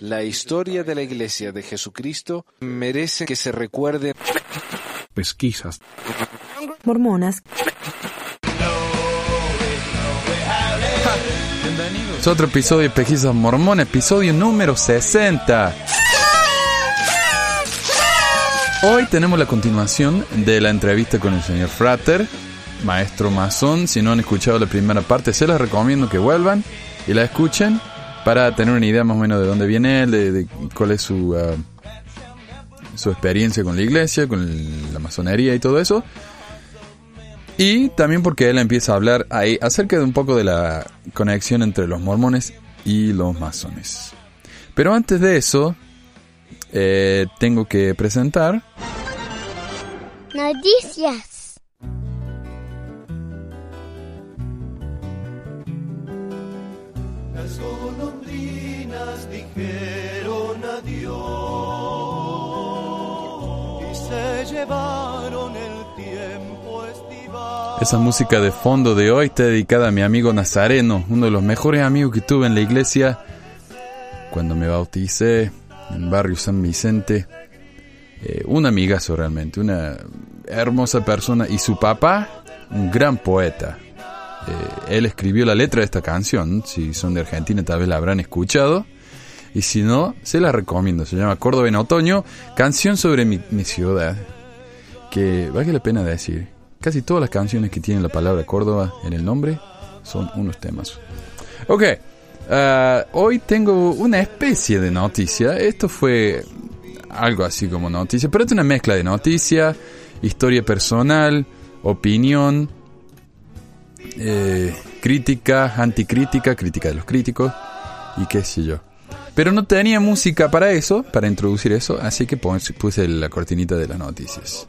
La historia de la Iglesia de Jesucristo merece que se recuerde. Pesquisas. Mormonas. Es otro episodio de Pesquisas Mormón, episodio número 60. Hoy tenemos la continuación de la entrevista con el señor Frater, maestro masón. Si no han escuchado la primera parte, se les recomiendo que vuelvan y la escuchen para tener una idea más o menos de dónde viene él, de, cuál es su, uh, su experiencia con la iglesia, con la masonería y todo eso. Y también porque él empieza a hablar ahí acerca de un poco de la conexión entre los mormones y los masones. Pero antes de eso, eh, tengo que presentar... Noticias. Golondrinas dijeron adiós y se llevaron el tiempo estival. Esa música de fondo de hoy está dedicada a mi amigo Nazareno, uno de los mejores amigos que tuve en la iglesia cuando me bauticé en barrio San Vicente. Eh, un amigazo realmente, una hermosa persona. Y su papá, un gran poeta. Eh, él escribió la letra de esta canción. Si son de Argentina, tal vez la habrán escuchado. Y si no, se la recomiendo. Se llama Córdoba en Otoño. Canción sobre mi, ciudad. Que vale la pena decir. Casi todas las canciones que tienen la palabra Córdoba en el nombre son unos temas. Ok. Uh, hoy tengo una especie de noticia. Esto fue algo así como noticia, pero es una mezcla de noticia, historia personal, opinión, eh, crítica, anticrítica, crítica de los críticos y qué sé yo. Pero no tenía música para eso, para introducir eso, así que puse la cortinita de las noticias.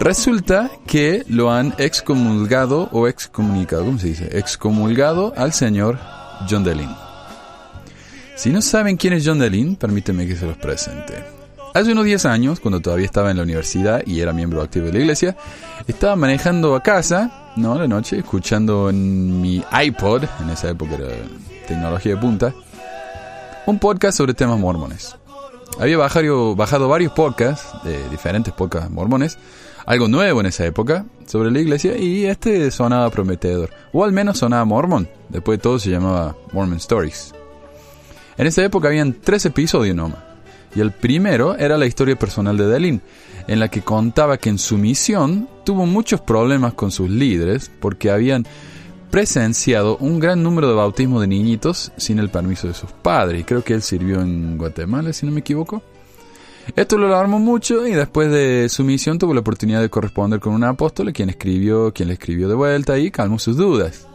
Resulta que lo han excomulgado o excomunicado, ¿cómo se dice? Excomulgado al señor John Delin. Si no saben quién es John Delin, permíteme que se los presente. Hace unos 10 años, cuando todavía estaba en la universidad y era miembro activo de la iglesia, estaba manejando a casa, no, la noche, escuchando en mi iPod, en esa época era tecnología de punta, un podcast sobre temas mormones. Había bajado, varios podcasts, de diferentes podcasts mormones, algo nuevo en esa época sobre la iglesia y este sonaba prometedor, o al menos sonaba mormón, después de todo se llamaba Mormon Stories. En esa época habían tres episodios nomás, y el primero era la historia personal de Delin, en la que contaba que en su misión tuvo muchos problemas con sus líderes porque habían presenciado un gran número de bautismos de niñitos sin el permiso de sus padres, creo que él sirvió en Guatemala, si no me equivoco. Esto lo alarmó mucho y después de su misión tuvo la oportunidad de corresponder con un apóstol quien escribió, quien le escribió de vuelta y calmó sus dudas.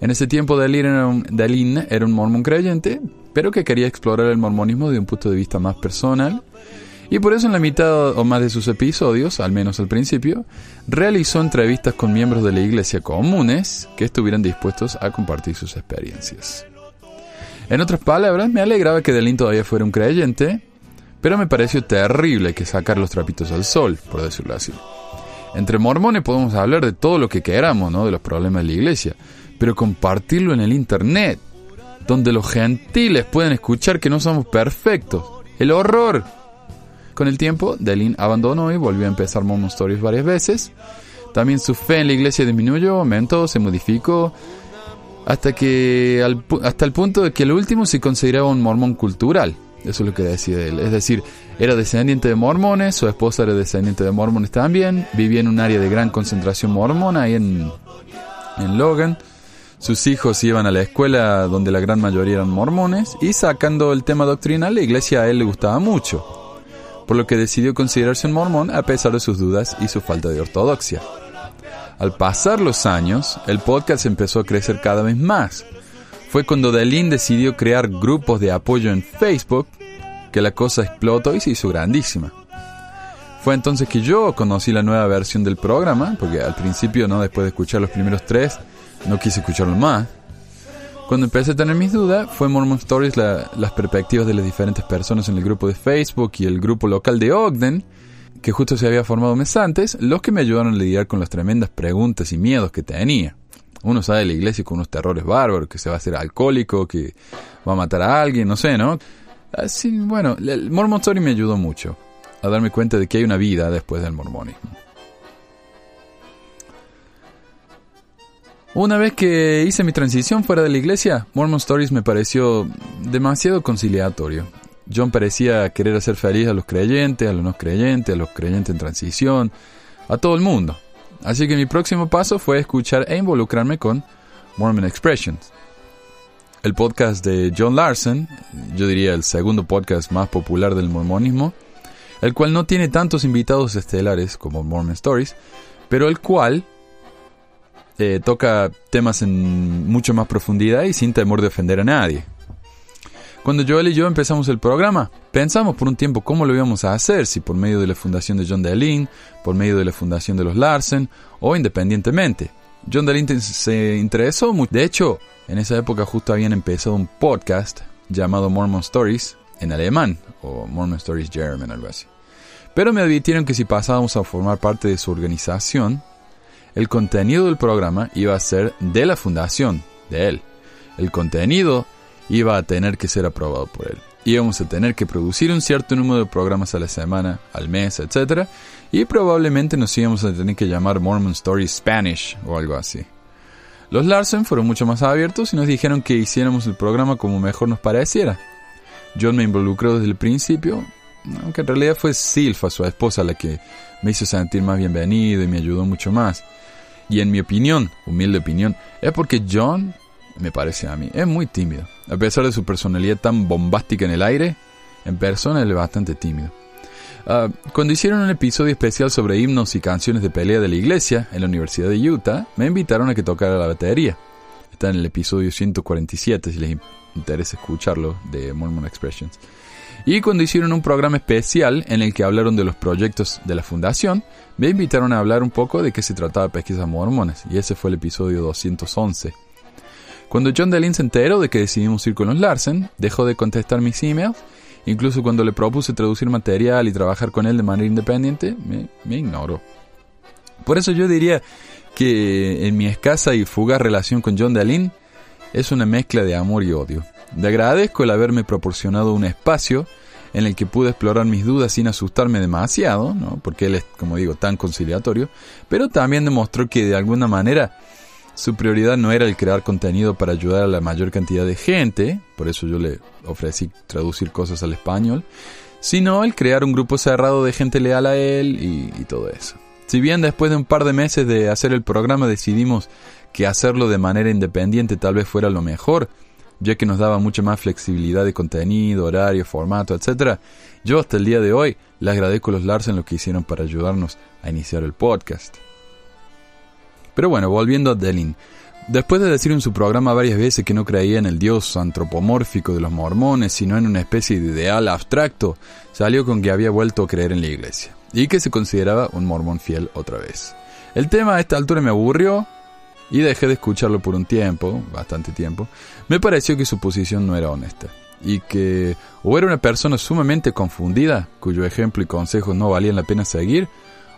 En ese tiempo Dalin era un, era un mormón creyente, pero que quería explorar el mormonismo de un punto de vista más personal. Y por eso en la mitad o más de sus episodios, al menos al principio, realizó entrevistas con miembros de la iglesia comunes que estuvieran dispuestos a compartir sus experiencias. En otras palabras, me alegraba que Delin todavía fuera un creyente, pero me pareció terrible que sacar los trapitos al sol, por decirlo así. Entre mormones podemos hablar de todo lo que queramos, ¿no? De los problemas de la iglesia, pero compartirlo en el internet, donde los gentiles pueden escuchar que no somos perfectos. ¡El horror! Con el tiempo, Delin abandonó y volvió a empezar Mormon Stories varias veces. También su fe en la iglesia disminuyó, aumentó, se modificó, hasta que hasta el punto de que el último se consideraba un mormón cultural. Eso es lo que decía él. Es decir, era descendiente de mormones, su esposa era descendiente de mormones también, vivía en un área de gran concentración mormona ahí en, en Logan. Sus hijos iban a la escuela donde la gran mayoría eran mormones y sacando el tema doctrinal, la iglesia a él le gustaba mucho, por lo que decidió considerarse un mormón a pesar de sus dudas y su falta de ortodoxia. Al pasar los años, el podcast empezó a crecer cada vez más fue cuando Delin decidió crear grupos de apoyo en Facebook que la cosa explotó y se hizo grandísima. Fue entonces que yo conocí la nueva versión del programa, porque al principio, no después de escuchar los primeros tres, no quise escucharlo más. Cuando empecé a tener mis dudas, fue Mormon Stories las perspectivas de las diferentes personas en el grupo de Facebook y el grupo local de Ogden, que justo se había formado meses antes, los que me ayudaron a lidiar con las tremendas preguntas y miedos que tenía. Uno sale de la iglesia con unos terrores bárbaros, que se va a hacer alcohólico, que va a matar a alguien, no sé, ¿no? Así, bueno, Mormon Story me ayudó mucho a darme cuenta de que hay una vida después del mormonismo. Una vez que hice mi transición fuera de la iglesia, Mormon Stories me pareció demasiado conciliatorio. John parecía querer hacer feliz a los creyentes, a los no creyentes, a los creyentes en transición, a todo el mundo. Así que mi próximo paso fue escuchar e involucrarme con Mormon Expressions. El podcast de John Larson, yo diría el segundo podcast más popular del mormonismo, el cual no tiene tantos invitados estelares como Mormon Stories, pero el cual toca temas en mucho más profundidad y sin temor de ofender a nadie. Cuando Joel y yo empezamos el programa, pensamos por un tiempo cómo lo íbamos a hacer, si por medio de la fundación de John DeLean, por medio de la fundación de los Larsen o independientemente. John DeLean se interesó mucho. De hecho, en esa época justo habían empezado un podcast llamado Mormon Stories en alemán, o Mormon Stories German, algo así. Pero me advirtieron que si pasábamos a formar parte de su organización, el contenido del programa iba a ser de la fundación, de él. El contenido iba a tener que ser aprobado por él. Íbamos a tener que producir un cierto número de programas a la semana, al mes, etc. Y probablemente nos íbamos a tener que llamar Mormon Stories Spanish o algo así. Los Larsen fueron mucho más abiertos y nos dijeron que hiciéramos el programa como mejor nos pareciera. John me involucró desde el principio, aunque en realidad fue Silfa, su esposa, la que me hizo sentir más bienvenido y me ayudó mucho más. Y en mi opinión, humilde opinión, es porque John, me parece a mí, es muy tímido. A pesar de su personalidad tan bombástica en el aire, en persona es bastante tímido. Ah, cuando hicieron un episodio especial sobre himnos y canciones de pelea de la iglesia en la Universidad de Utah, me invitaron a que tocara la batería. Está en el episodio 147 si les interesa escucharlo de Mormon Expressions. Y cuando hicieron un programa especial en el que hablaron de los proyectos de la fundación, me invitaron a hablar un poco de qué se trataba pesquisas mormones, y ese fue el episodio 211. Cuando John Delin se enteró de que decidimos ir con los Larsen, dejó de contestar mis emails, incluso cuando le propuse traducir material y trabajar con él de manera independiente, me, me ignoró. Por eso yo diría que en mi escasa y fugaz relación con John Delin es una mezcla de amor y odio. Le agradezco el haberme proporcionado un espacio en el que pude explorar mis dudas sin asustarme demasiado, ¿no? porque él es, como digo, tan conciliatorio, pero también demostró que de alguna manera su prioridad no era el crear contenido para ayudar a la mayor cantidad de gente, por eso yo le ofrecí traducir cosas al español, sino el crear un grupo cerrado de gente leal a él y, y todo eso. Si bien después de un par de meses de hacer el programa decidimos que hacerlo de manera independiente tal vez fuera lo mejor, ya que nos daba mucha más flexibilidad de contenido, horario, formato, etc. Yo hasta el día de hoy le agradezco a los Larsen lo que hicieron para ayudarnos a iniciar el podcast. Pero bueno, volviendo a Delin. Después de decir en su programa varias veces que no creía en el dios antropomórfico de los mormones, sino en una especie de ideal abstracto, salió con que había vuelto a creer en la iglesia, y que se consideraba un mormón fiel otra vez. El tema a esta altura me aburrió, y dejé de escucharlo por un tiempo, bastante tiempo, me pareció que su posición no era honesta y que o era una persona sumamente confundida, cuyo ejemplo y consejos no valían la pena seguir,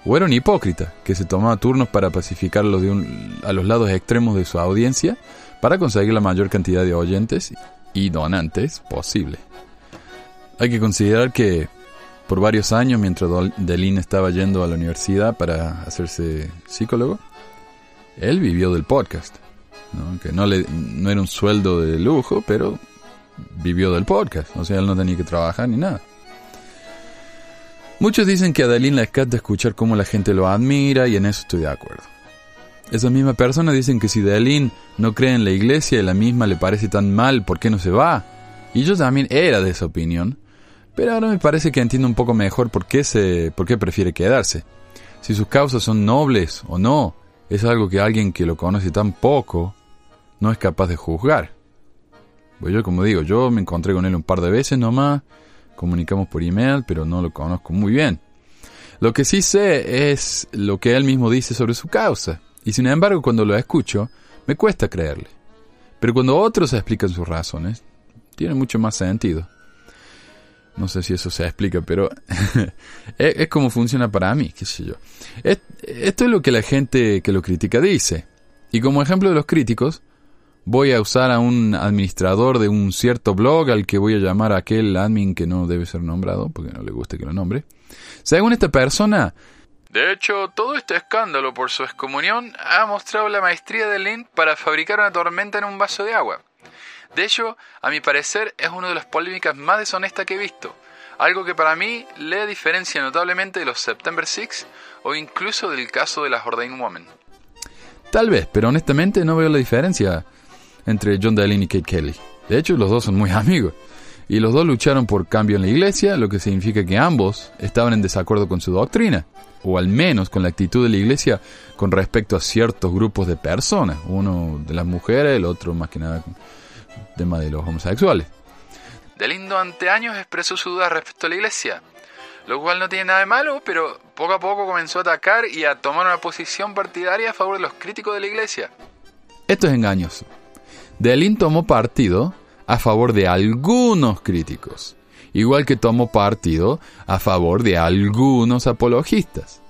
o era un hipócrita que se tomaba turnos para pacificar los, a los lados extremos de su audiencia para conseguir la mayor cantidad de oyentes y donantes posible. Hay que considerar que por varios años, mientras Delin estaba yendo a la universidad para hacerse psicólogo, él vivió del podcast. Que no, le, no era un sueldo de lujo, pero vivió del podcast. O sea, él no tenía que trabajar ni nada. Muchos dicen que a Dalín le encanta escuchar cómo la gente lo admira y en eso estoy de acuerdo. Esas mismas personas dicen que si Dalín no cree en la iglesia y la misma le parece tan mal, ¿por qué no se va? Y yo también era de esa opinión. Pero ahora me parece que entiendo un poco mejor por qué, se, por qué prefiere quedarse. Si sus causas son nobles o no, es algo que alguien que lo conoce tan poco no es capaz de juzgar. Pues yo, como digo, yo me encontré con él un par de veces nomás, comunicamos por email, pero no lo conozco muy bien. Lo que sí sé es lo que él mismo dice sobre su causa, y sin embargo cuando lo escucho, me cuesta creerle. Pero cuando otros explican sus razones, tiene mucho más sentido. No sé si eso se explica, pero es, como funciona para mí, qué sé yo. esto es lo que la gente que lo critica dice. Y como ejemplo de los críticos, voy a usar a un administrador de un cierto blog al que voy a llamar a aquel admin que no debe ser nombrado, porque no le guste que lo nombre. Según esta persona, de hecho, todo este escándalo por su excomunión ha mostrado la maestría de Lynn para fabricar una tormenta en un vaso de agua. De hecho, a mi parecer, es una de las polémicas más deshonestas que he visto. Algo que para mí le diferencia notablemente de los September 6 o incluso del caso de las Ordained Women. Tal vez, pero honestamente no veo la diferencia entre John Delaney y Kate Kelly. De hecho, los dos son muy amigos. Y los dos lucharon por cambio en la iglesia, lo que significa que ambos estaban en desacuerdo con su doctrina, o al menos con la actitud de la iglesia con respecto a ciertos grupos de personas. Uno de las mujeres, el otro más que nada tema de los homosexuales. Delindo ante años expresó su duda respecto a la iglesia, lo cual no tiene nada de malo, pero poco a poco comenzó a atacar y a tomar una posición partidaria a favor de los críticos de la iglesia. Esto es engañoso. Delin tomó partido a favor de algunos críticos, igual que tomó partido a favor de algunos apologistas.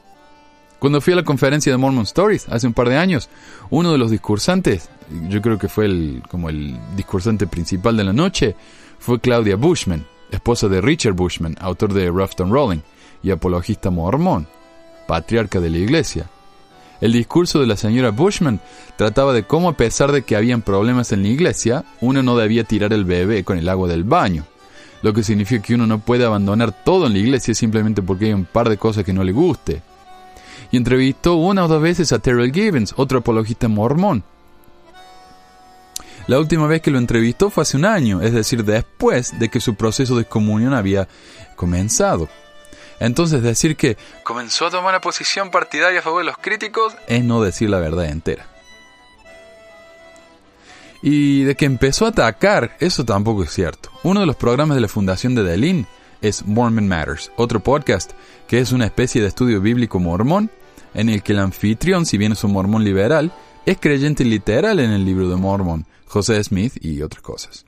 Cuando fui a la conferencia de Mormon Stories hace un par de años, uno de los discursantes, yo creo que fue el, como el discursante principal de la noche, fue Claudia Bushman, esposa de Richard Bushman, autor de Rough Rolling y apologista mormón, patriarca de la iglesia. El discurso de la señora Bushman trataba de cómo a pesar de que habían problemas en la iglesia, uno no debía tirar el bebé con el agua del baño, lo que significa que uno no puede abandonar todo en la iglesia simplemente porque hay un par de cosas que no le guste. Y entrevistó una o dos veces a Terrell Gibbons, otro apologista mormón. La última vez que lo entrevistó fue hace un año, es decir, después de que su proceso de comunión había comenzado. Entonces decir que comenzó a tomar una posición partidaria a favor de los críticos es no decir la verdad entera. Y de que empezó a atacar, eso tampoco es cierto. Uno de los programas de la fundación de Delin es Mormon Matters, otro podcast que es una especie de estudio bíblico mormón en el que el anfitrión, si bien es un mormón liberal, es creyente literal en el libro de Mormon, José Smith y otras cosas.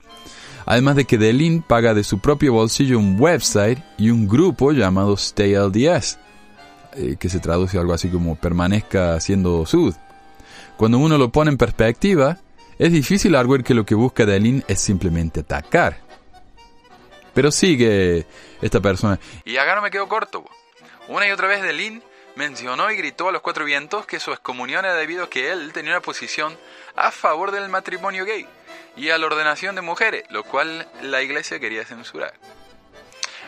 Además de que Delin paga de su propio bolsillo un website y un grupo llamado Stay LDS, eh, que se traduce algo así como permanezca siendo sud. Cuando uno lo pone en perspectiva, es difícil arguir que lo que busca Delin es simplemente atacar. Pero sigue esta persona. Y acá no me quedo corto. Una y otra vez Delin mencionó y gritó a los cuatro vientos que su excomunión era debido a que él tenía una posición a favor del matrimonio gay y a la ordenación de mujeres, lo cual la iglesia quería censurar.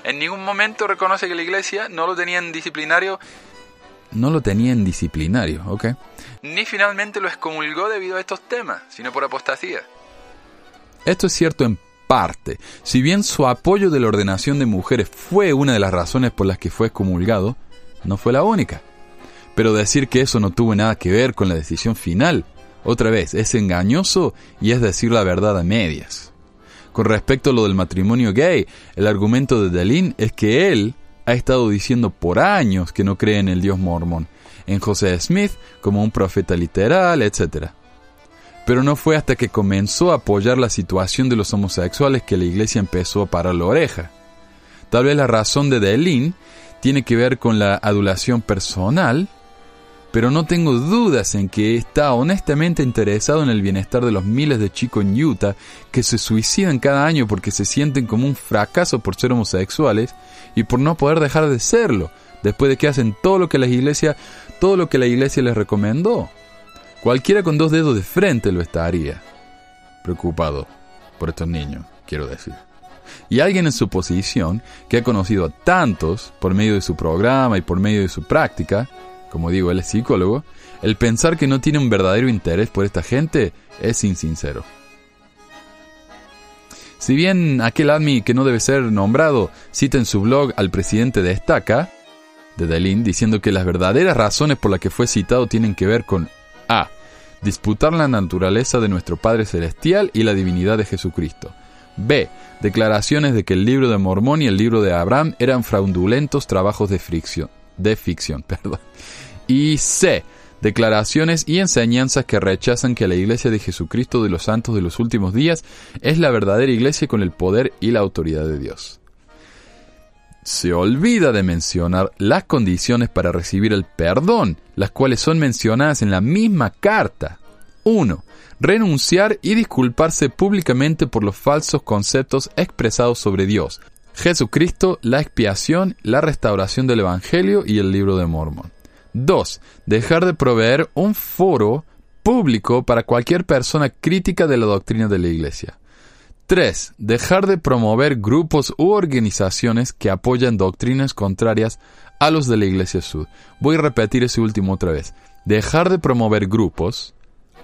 En ningún momento reconoce que la iglesia no lo tenía en disciplinario. No lo tenía en disciplinario, ok. Ni finalmente lo excomulgó debido a estos temas, sino por apostasía. Esto es cierto en parte. Si bien su apoyo de la ordenación de mujeres fue una de las razones por las que fue excomulgado, no fue la única. Pero decir que eso no tuvo nada que ver con la decisión final otra vez, es engañoso y es decir la verdad a medias. Con respecto a lo del matrimonio gay, el argumento de Delin es que él ha estado diciendo por años que no cree en el Dios mormón, en José Smith como un profeta literal, etc. Pero no fue hasta que comenzó a apoyar la situación de los homosexuales que la iglesia empezó a parar la oreja. Tal vez la razón de Delin tiene que ver con la adulación personal pero no tengo dudas en que está honestamente interesado en el bienestar de los miles de chicos en Utah que se suicidan cada año porque se sienten como un fracaso por ser homosexuales y por no poder dejar de serlo, después de que hacen todo lo que la iglesia, todo lo que la iglesia les recomendó. Cualquiera con dos dedos de frente lo estaría. Preocupado por estos niños, quiero decir. Y alguien en su posición, que ha conocido a tantos por medio de su programa y por medio de su práctica, como digo, él es psicólogo, el pensar que no tiene un verdadero interés por esta gente es insincero. Si bien aquel ADMI que no debe ser nombrado cita en su blog al presidente de Estaca, de Delin, diciendo que las verdaderas razones por las que fue citado tienen que ver con A. Disputar la naturaleza de nuestro Padre Celestial y la divinidad de Jesucristo. B. Declaraciones de que el libro de Mormón y el libro de Abraham eran fraudulentos trabajos de de ficción. Perdón. Y C. Declaraciones y enseñanzas que rechazan que la Iglesia de Jesucristo de los Santos de los últimos días es la verdadera Iglesia con el poder y la autoridad de Dios. Se olvida de mencionar las condiciones para recibir el perdón, las cuales son mencionadas en la misma carta. 1. Renunciar y disculparse públicamente por los falsos conceptos expresados sobre Dios, Jesucristo, la expiación, la restauración del Evangelio y el libro de Mormon. 2. Dejar de proveer un foro público para cualquier persona crítica de la doctrina de la Iglesia. 3. Dejar de promover grupos u organizaciones que apoyan doctrinas contrarias a los de la Iglesia Sud. Voy a repetir ese último otra vez. Dejar de promover grupos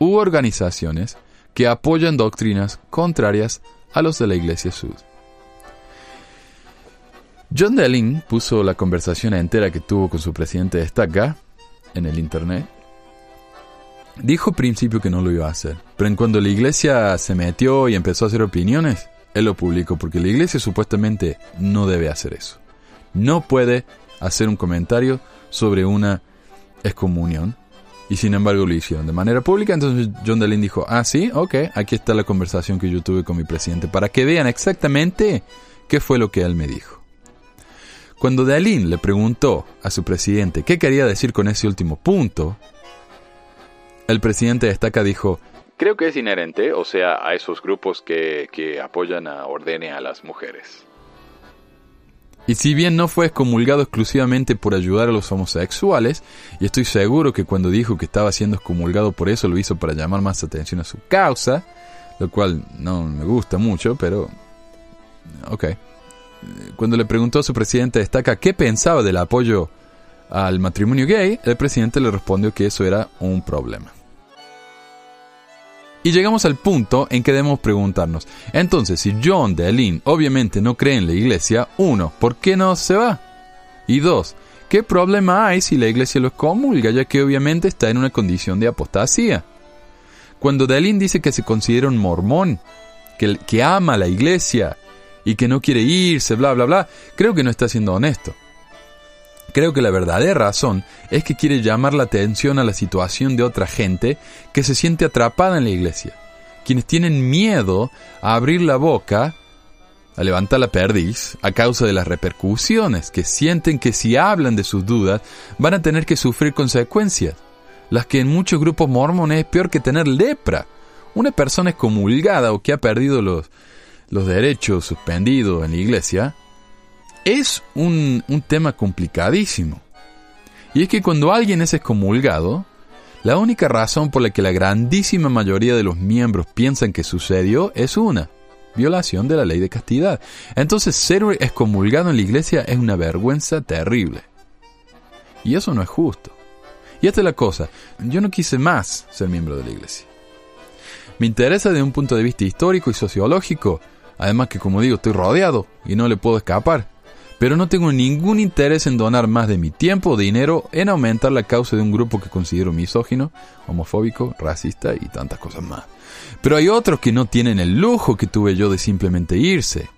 u organizaciones que apoyan doctrinas contrarias a los de la Iglesia Sud. John Delling puso la conversación entera que tuvo con su presidente de Estaca en el internet. Dijo al principio que no lo iba a hacer, pero en cuando la iglesia se metió y empezó a hacer opiniones, él lo publicó porque la iglesia supuestamente no debe hacer eso. No puede hacer un comentario sobre una excomunión y sin embargo lo hicieron de manera pública. Entonces John Delin dijo, ah, sí, ok, aquí está la conversación que yo tuve con mi presidente para que vean exactamente qué fue lo que él me dijo. Cuando Dalín le preguntó a su presidente qué quería decir con ese último punto, el presidente de Estaca dijo, Creo que es inherente, o sea, a esos grupos que, que apoyan a ordene a las mujeres. Y si bien no fue excomulgado exclusivamente por ayudar a los homosexuales, y estoy seguro que cuando dijo que estaba siendo excomulgado por eso lo hizo para llamar más atención a su causa, lo cual no me gusta mucho, pero... ok cuando le preguntó a su presidente de estaca qué pensaba del apoyo al matrimonio gay, el presidente le respondió que eso era un problema. Y llegamos al punto en que debemos preguntarnos, entonces si John de obviamente no cree en la iglesia, uno, ¿por qué no se va? Y dos, ¿qué problema hay si la iglesia lo excomulga, ya que obviamente está en una condición de apostasía? Cuando Delin dice que se considera un mormón, que, que ama la iglesia y que no quiere irse, bla, bla, bla, creo que no está siendo honesto. Creo que la verdadera razón es que quiere llamar la atención a la situación de otra gente que se siente atrapada en la iglesia, quienes tienen miedo a abrir la boca, a levantar la perdiz, a causa de las repercusiones, que sienten que si hablan de sus dudas van a tener que sufrir consecuencias, las que en muchos grupos mormones es peor que tener lepra. Una persona excomulgada o que ha perdido los, los derechos suspendidos en la iglesia, es un, un tema complicadísimo. Y es que cuando alguien es excomulgado, la única razón por la que la grandísima mayoría de los miembros piensan que sucedió es una, violación de la ley de castidad. Entonces ser excomulgado en la iglesia es una vergüenza terrible. Y eso no es justo. Y esta es la cosa, yo no quise más ser miembro de la iglesia. Me interesa desde un punto de vista histórico y sociológico Además que como digo, estoy rodeado y no le puedo escapar. Pero no tengo ningún interés en donar más de mi tiempo o dinero en aumentar la causa de un grupo que considero misógino, homofóbico, racista y tantas cosas más. Pero hay otros que no tienen el lujo que tuve yo de simplemente irse.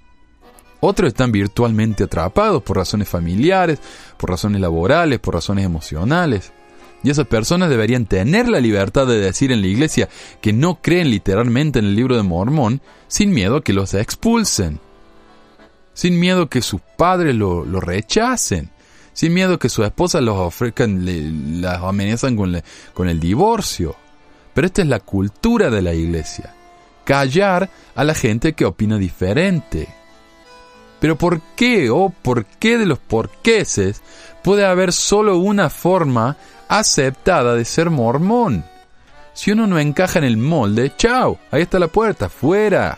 Otros están virtualmente atrapados por razones familiares, por razones laborales, por razones emocionales. Y esas personas deberían tener la libertad de decir en la iglesia que no creen literalmente en el libro de Mormón sin miedo a que los expulsen. Sin miedo que sus padres lo, rechacen. Sin miedo que sus esposas los ofrezcan, las amenazan con, con el divorcio. Pero esta es la cultura de la iglesia. Callar a la gente que opina diferente. Pero ¿por qué o por qué de los porqueses puede haber solo una forma aceptada de ser mormón. Si uno no encaja en el molde, chao, ahí está la puerta, fuera.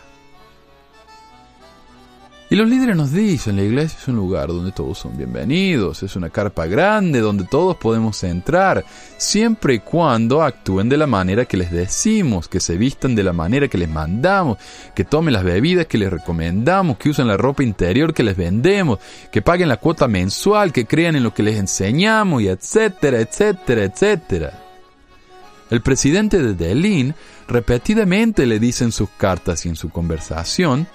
Y los líderes nos dicen, la iglesia es un lugar donde todos son bienvenidos, es una carpa grande donde todos podemos entrar, siempre y cuando actúen de la manera que les decimos, que se vistan de la manera que les mandamos, que tomen las bebidas que les recomendamos, que usen la ropa interior que les vendemos, que paguen la cuota mensual, que crean en lo que les enseñamos, y etcétera, etcétera, etcétera. El presidente de Delin repetidamente le dice en sus cartas y en su conversación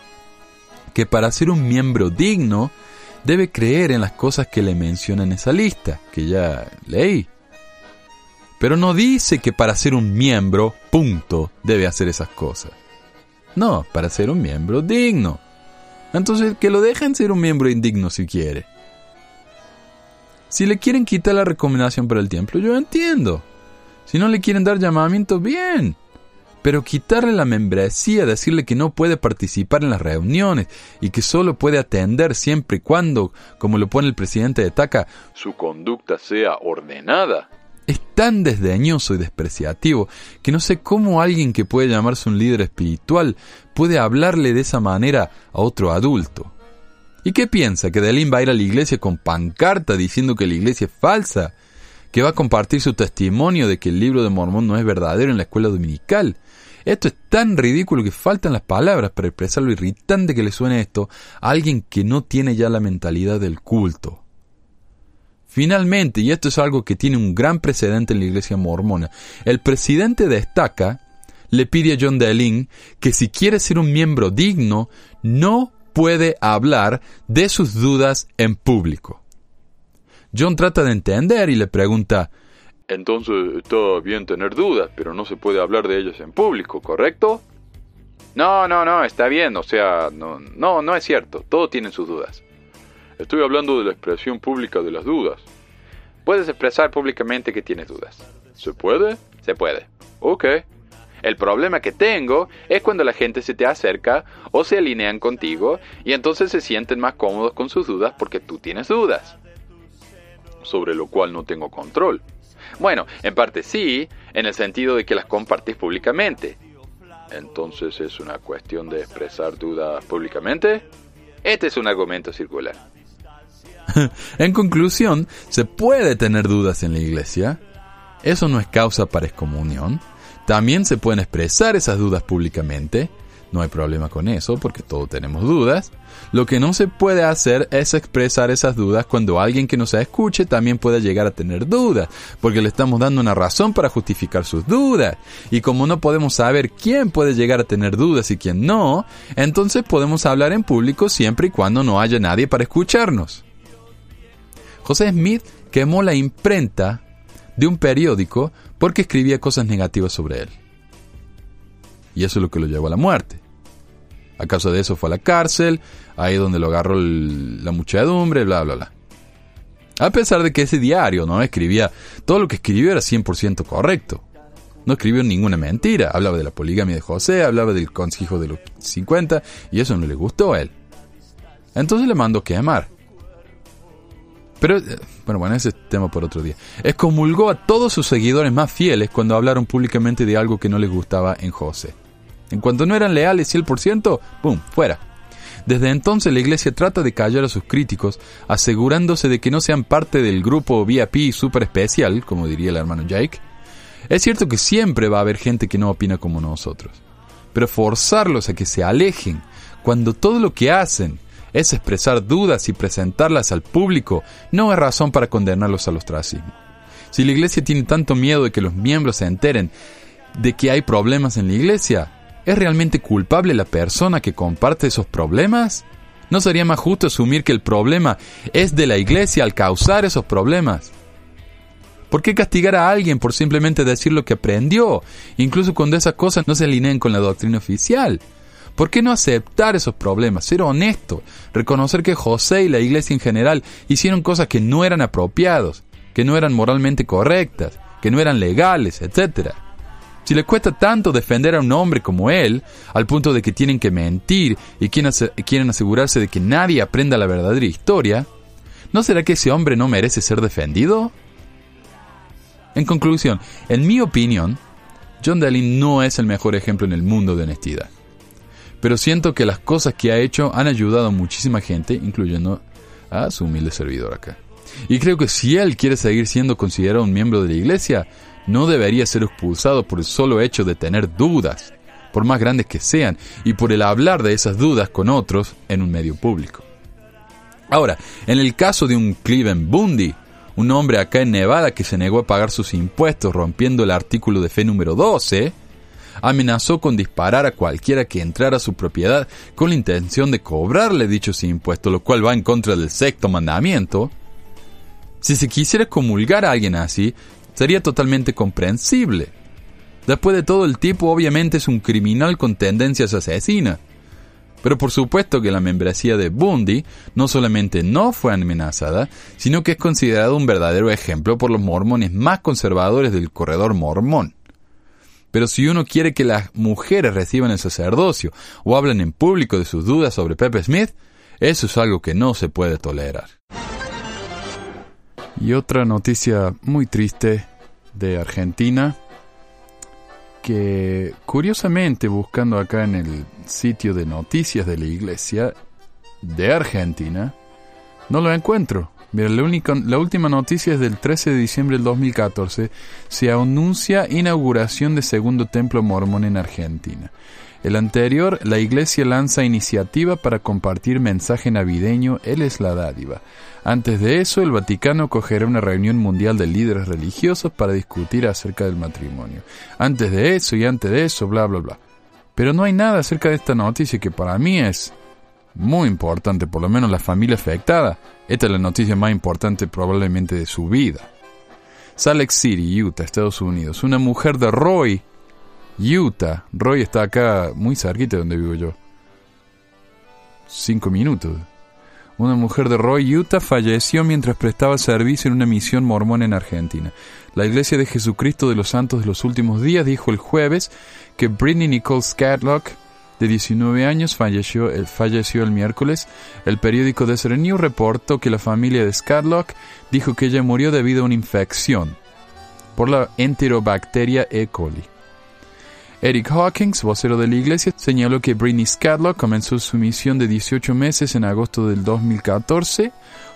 que para ser un miembro digno debe creer en las cosas que le menciona en esa lista, que ya leí. Pero no dice que para ser un miembro, punto, debe hacer esas cosas. No, para ser un miembro digno. Entonces, que lo dejen ser un miembro indigno si quiere. Si le quieren quitar la recomendación para el templo, yo entiendo. Si no le quieren dar llamamiento, bien. Pero quitarle la membresía, decirle que no puede participar en las reuniones y que solo puede atender siempre y cuando, como lo pone el presidente de TACA, su conducta sea ordenada. Es tan desdeñoso y despreciativo que no sé cómo alguien que puede llamarse un líder espiritual puede hablarle de esa manera a otro adulto. ¿Y qué piensa? ¿Que Delin va a ir a la iglesia con pancarta diciendo que la iglesia es falsa? ¿Que va a compartir su testimonio de que el libro de Mormón no es verdadero en la escuela dominical? Esto es tan ridículo que faltan las palabras para expresar lo irritante que le suena esto a alguien que no tiene ya la mentalidad del culto. Finalmente, y esto es algo que tiene un gran precedente en la iglesia mormona, el presidente destaca, le pide a John Deling que si quiere ser un miembro digno, no puede hablar de sus dudas en público. John trata de entender y le pregunta, entonces está bien tener dudas, pero no se puede hablar de ellas en público, ¿correcto? No, no, no, está bien, o sea, no, no, no es cierto, todos tienen sus dudas. Estoy hablando de la expresión pública de las dudas. Puedes expresar públicamente que tienes dudas. ¿Se puede? Se puede. Ok. El problema que tengo es cuando la gente se te acerca o se alinean contigo y entonces se sienten más cómodos con sus dudas porque tú tienes dudas. Sobre lo cual no tengo control. Bueno, en parte sí, en el sentido de que las compartís públicamente. Entonces es una cuestión de expresar dudas públicamente. Este es un argumento circular. en conclusión, se puede tener dudas en la iglesia. Eso no es causa para excomunión. También se pueden expresar esas dudas públicamente. No hay problema con eso porque todos tenemos dudas. Lo que no se puede hacer es expresar esas dudas cuando alguien que nos escuche también pueda llegar a tener dudas, porque le estamos dando una razón para justificar sus dudas. Y como no podemos saber quién puede llegar a tener dudas y quién no, entonces podemos hablar en público siempre y cuando no haya nadie para escucharnos. José Smith quemó la imprenta de un periódico porque escribía cosas negativas sobre él. Y eso es lo que lo llevó a la muerte. A causa de eso fue a la cárcel, ahí donde lo agarró la muchedumbre, bla, bla, bla. A pesar de que ese diario, ¿no? Escribía, todo lo que escribió era 100% correcto. No escribió ninguna mentira. Hablaba de la poligamia de José, hablaba del consejo de los 50, y eso no le gustó a él. Entonces le mandó quemar. Pero, eh, bueno, bueno, ese es tema por otro día. Excomulgó a todos sus seguidores más fieles cuando hablaron públicamente de algo que no les gustaba en José. En cuanto no eran leales 100%, ¡pum!, fuera. Desde entonces la iglesia trata de callar a sus críticos, asegurándose de que no sean parte del grupo VIP super especial, como diría el hermano Jake. Es cierto que siempre va a haber gente que no opina como nosotros, pero forzarlos a que se alejen cuando todo lo que hacen es expresar dudas y presentarlas al público no es razón para condenarlos al ostracismo. Si la iglesia tiene tanto miedo de que los miembros se enteren de que hay problemas en la iglesia, ¿Es realmente culpable la persona que comparte esos problemas? ¿No sería más justo asumir que el problema es de la iglesia al causar esos problemas? ¿Por qué castigar a alguien por simplemente decir lo que aprendió, incluso cuando esas cosas no se alineen con la doctrina oficial? ¿Por qué no aceptar esos problemas, ser honesto, reconocer que José y la iglesia en general hicieron cosas que no eran apropiados, que no eran moralmente correctas, que no eran legales, etcétera? Si les cuesta tanto defender a un hombre como él, al punto de que tienen que mentir y quieren asegurarse de que nadie aprenda la verdadera historia, ¿no será que ese hombre no merece ser defendido? En conclusión, en mi opinión, John Daly no es el mejor ejemplo en el mundo de honestidad. Pero siento que las cosas que ha hecho han ayudado a muchísima gente, incluyendo a su humilde servidor acá. Y creo que si él quiere seguir siendo considerado un miembro de la iglesia, no debería ser expulsado por el solo hecho de tener dudas, por más grandes que sean, y por el hablar de esas dudas con otros en un medio público. Ahora, en el caso de un Cleveland Bundy, un hombre acá en Nevada que se negó a pagar sus impuestos rompiendo el artículo de fe número 12, amenazó con disparar a cualquiera que entrara a su propiedad con la intención de cobrarle dichos impuestos, lo cual va en contra del sexto mandamiento. Si se quisiera comulgar a alguien así, sería totalmente comprensible. Después de todo, el tipo obviamente es un criminal con tendencias asesinas. Pero por supuesto que la membresía de Bundy no solamente no fue amenazada, sino que es considerado un verdadero ejemplo por los mormones más conservadores del corredor mormón. Pero si uno quiere que las mujeres reciban el sacerdocio o hablen en público de sus dudas sobre Pepe Smith, eso es algo que no se puede tolerar. Y otra noticia muy triste de Argentina, que curiosamente buscando acá en el sitio de noticias de la iglesia de Argentina, no lo encuentro. Mira, la, única, la última noticia es del 13 de diciembre del 2014. Se anuncia inauguración de segundo templo mormón en Argentina. El anterior, la iglesia lanza iniciativa para compartir mensaje navideño, Él es la dádiva. Antes de eso, el Vaticano cogerá una reunión mundial de líderes religiosos para discutir acerca del matrimonio. Antes de eso y antes de eso, bla, bla, bla. Pero no hay nada acerca de esta noticia que para mí es muy importante, por lo menos la familia afectada. Esta es la noticia más importante probablemente de su vida. Salt City, Utah, Estados Unidos. Una mujer de Roy, Utah. Roy está acá muy cerquita de donde vivo yo. Cinco minutos. Una mujer de Roy, Utah, falleció mientras prestaba servicio en una misión mormona en Argentina. La Iglesia de Jesucristo de los Santos de los Últimos Días dijo el jueves que Britney Nicole Scatlock, de 19 años, falleció el, falleció el miércoles. El periódico Desert News reportó que la familia de Scatlock dijo que ella murió debido a una infección por la enterobacteria E. coli. Eric Hawkins, vocero de la iglesia, señaló que Britney Scatlock comenzó su misión de 18 meses en agosto del 2014.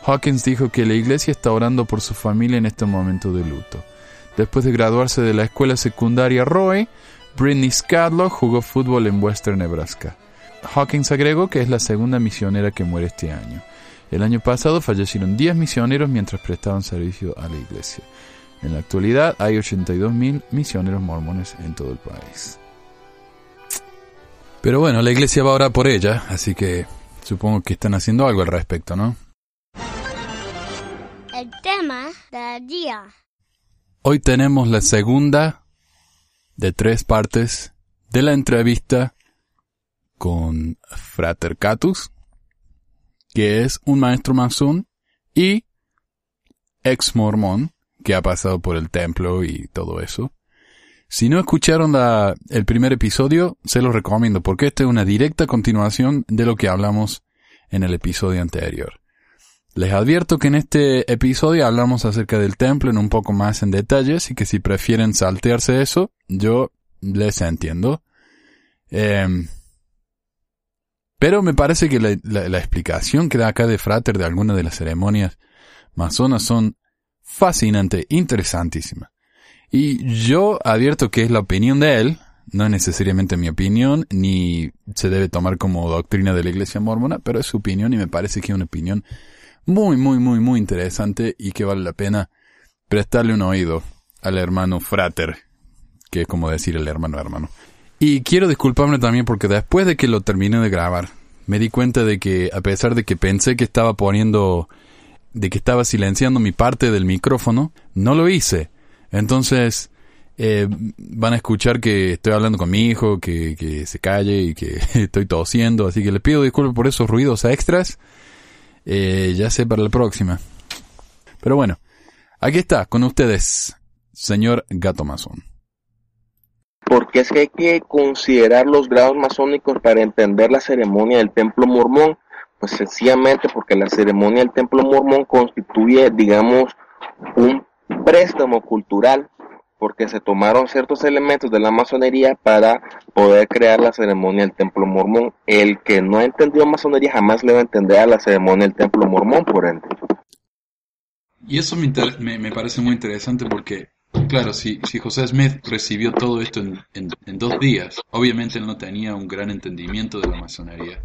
Hawkins dijo que la iglesia está orando por su familia en este momento de luto. Después de graduarse de la escuela secundaria Roe, Britney Scatlock jugó fútbol en Western Nebraska. Hawkins agregó que es la segunda misionera que muere este año. El año pasado fallecieron 10 misioneros mientras prestaban servicio a la iglesia. En la actualidad hay 82.000 misioneros mormones en todo el país. Pero bueno, la iglesia va a orar por ella, así que supongo que están haciendo algo al respecto, ¿no? El tema del día. Hoy tenemos la segunda de tres partes de la entrevista con Frater Catus, que es un maestro masón y ex mormón que ha pasado por el templo y todo eso. Si no escucharon el primer episodio, se los recomiendo porque esta es una directa continuación de lo que hablamos en el episodio anterior. Les advierto que en este episodio hablamos acerca del templo en un poco más en detalles y que si prefieren saltearse eso, yo les entiendo. Em, pero me parece que la, la, explicación que da acá de Frater de algunas de las ceremonias masonas son fascinante, interesantísima. Y yo advierto que es la opinión de él, no es necesariamente mi opinión, ni se debe tomar como doctrina de la iglesia mormona, pero es su opinión y me parece que es una opinión muy, muy, muy, muy interesante y que vale la pena prestarle un oído al hermano frater, que es como decir el hermano hermano. Y quiero disculparme también porque después de que lo terminé de grabar, me di cuenta de que a pesar de que pensé que estaba poniendo de que estaba silenciando mi parte del micrófono, no lo hice. Entonces, eh, van a escuchar que estoy hablando con mi hijo, que, que se calle y que estoy tosiendo, así que le pido disculpas por esos ruidos extras. Eh, ya sé para la próxima. Pero bueno, aquí está, con ustedes, señor Gato Masón. Porque es que hay que considerar los grados masónicos para entender la ceremonia del templo mormón pues sencillamente porque la ceremonia del templo mormón constituye, digamos, un préstamo cultural, porque se tomaron ciertos elementos de la masonería para poder crear la ceremonia del templo mormón. El que no entendió masonería jamás le va a entender a la ceremonia del templo mormón, por ende. Y eso me, me, parece muy interesante porque, claro, si, si José Smith recibió todo esto en, en, en dos días, obviamente él no tenía un gran entendimiento de la masonería.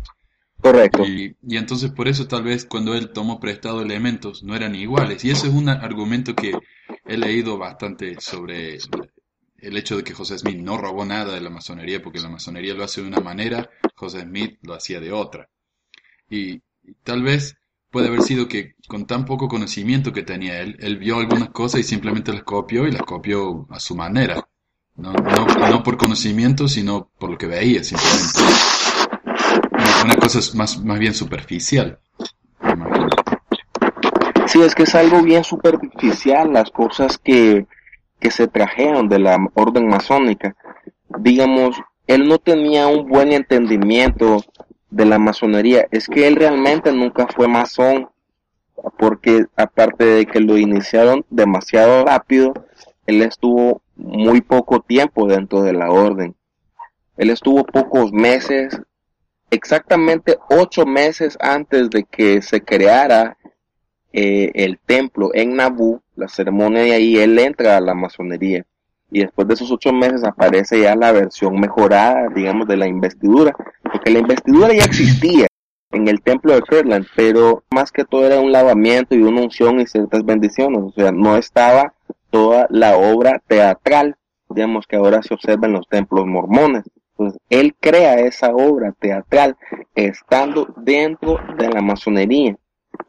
Correcto. Y, entonces por eso tal vez cuando él tomó prestado elementos no eran iguales. Y ese es un argumento que he leído bastante sobre el hecho de que José Smith no robó nada de la masonería porque la masonería lo hace de una manera, José Smith lo hacía de otra. Y, tal vez puede haber sido que con tan poco conocimiento que tenía él, él vio algunas cosas y simplemente las copió y las copió a su manera. No por conocimiento, sino por lo que veía simplemente una cosa más, más bien superficial. Sí, es que es algo bien superficial las cosas que, que se trajeron de la orden masónica. digamos, él no tenía un buen entendimiento de la masonería. Es que él realmente nunca fue masón, porque aparte de que lo iniciaron demasiado rápido, él estuvo muy poco tiempo dentro de la orden. Él estuvo pocos meses, exactamente ocho meses antes de que se creara eh, el templo en Nabú, la ceremonia de ahí, él entra a la masonería. Y después de esos ocho meses aparece ya la versión mejorada, digamos, de la investidura, porque la investidura ya existía en el templo de Kirtland, pero más que todo era un lavamiento y una unción y ciertas bendiciones, o sea, no estaba toda la obra teatral, digamos, que ahora se observa en los templos mormones. Entonces, él crea esa obra teatral estando dentro de la masonería.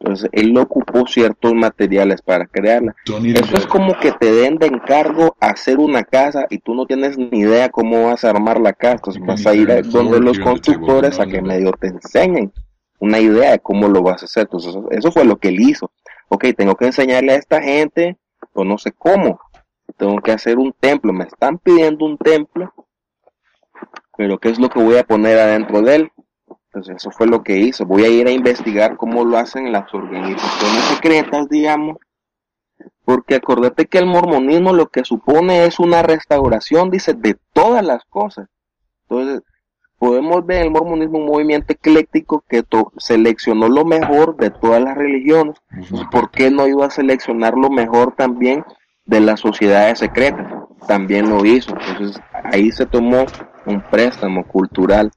Entonces, él ocupó ciertos materiales para crearla. Eso es como que te den de encargo hacer una casa y tú no tienes ni idea cómo vas a armar la casa. Entonces, vas a ir a donde los constructores a que medio te enseñen una idea de cómo lo vas a hacer. Entonces, eso fue lo que él hizo. Ok, tengo que enseñarle a esta gente, o no sé cómo. Tengo que hacer un templo. Me están pidiendo un templo, pero ¿qué es lo que voy a poner adentro de él? Entonces eso fue lo que hizo. Voy a ir a investigar cómo lo hacen las organizaciones secretas, digamos. Porque acordate que el mormonismo lo que supone es una restauración, dice, de todas las cosas. Entonces, podemos ver el mormonismo un movimiento ecléctico que seleccionó lo mejor de todas las religiones. ¿Por qué no iba a seleccionar lo mejor también de las sociedades secretas? También lo hizo. Entonces, ahí se tomó un préstamo cultural.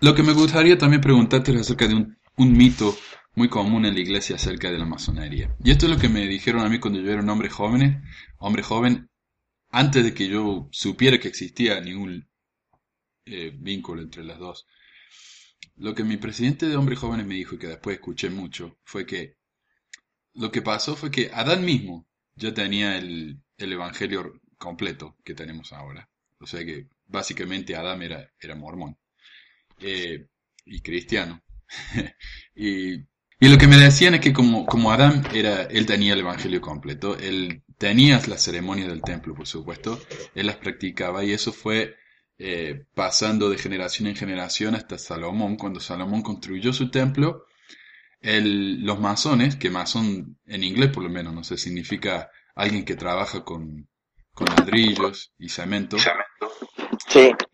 Lo que me gustaría también preguntarte es acerca de un, mito muy común en la iglesia acerca de la masonería. Y esto es lo que me dijeron a mí cuando yo era un hombre joven, hombre joven, antes de que yo supiera que existía ningún eh, vínculo entre las dos. Lo que mi presidente de hombres jóvenes me dijo y que después escuché mucho fue que lo que pasó fue que Adán mismo ya tenía el, el evangelio completo que tenemos ahora. O sea que básicamente Adán era, era mormón. Eh, y cristiano. y, y, lo que me decían es que como, como Adán era, él tenía el evangelio completo, él tenía las ceremonias del templo, por supuesto, él las practicaba y eso fue eh, pasando de generación en generación hasta Salomón. Cuando Salomón construyó su templo, el, los masones, que masón en inglés por lo menos, no sé, significa alguien que trabaja con, con ladrillos y cemento.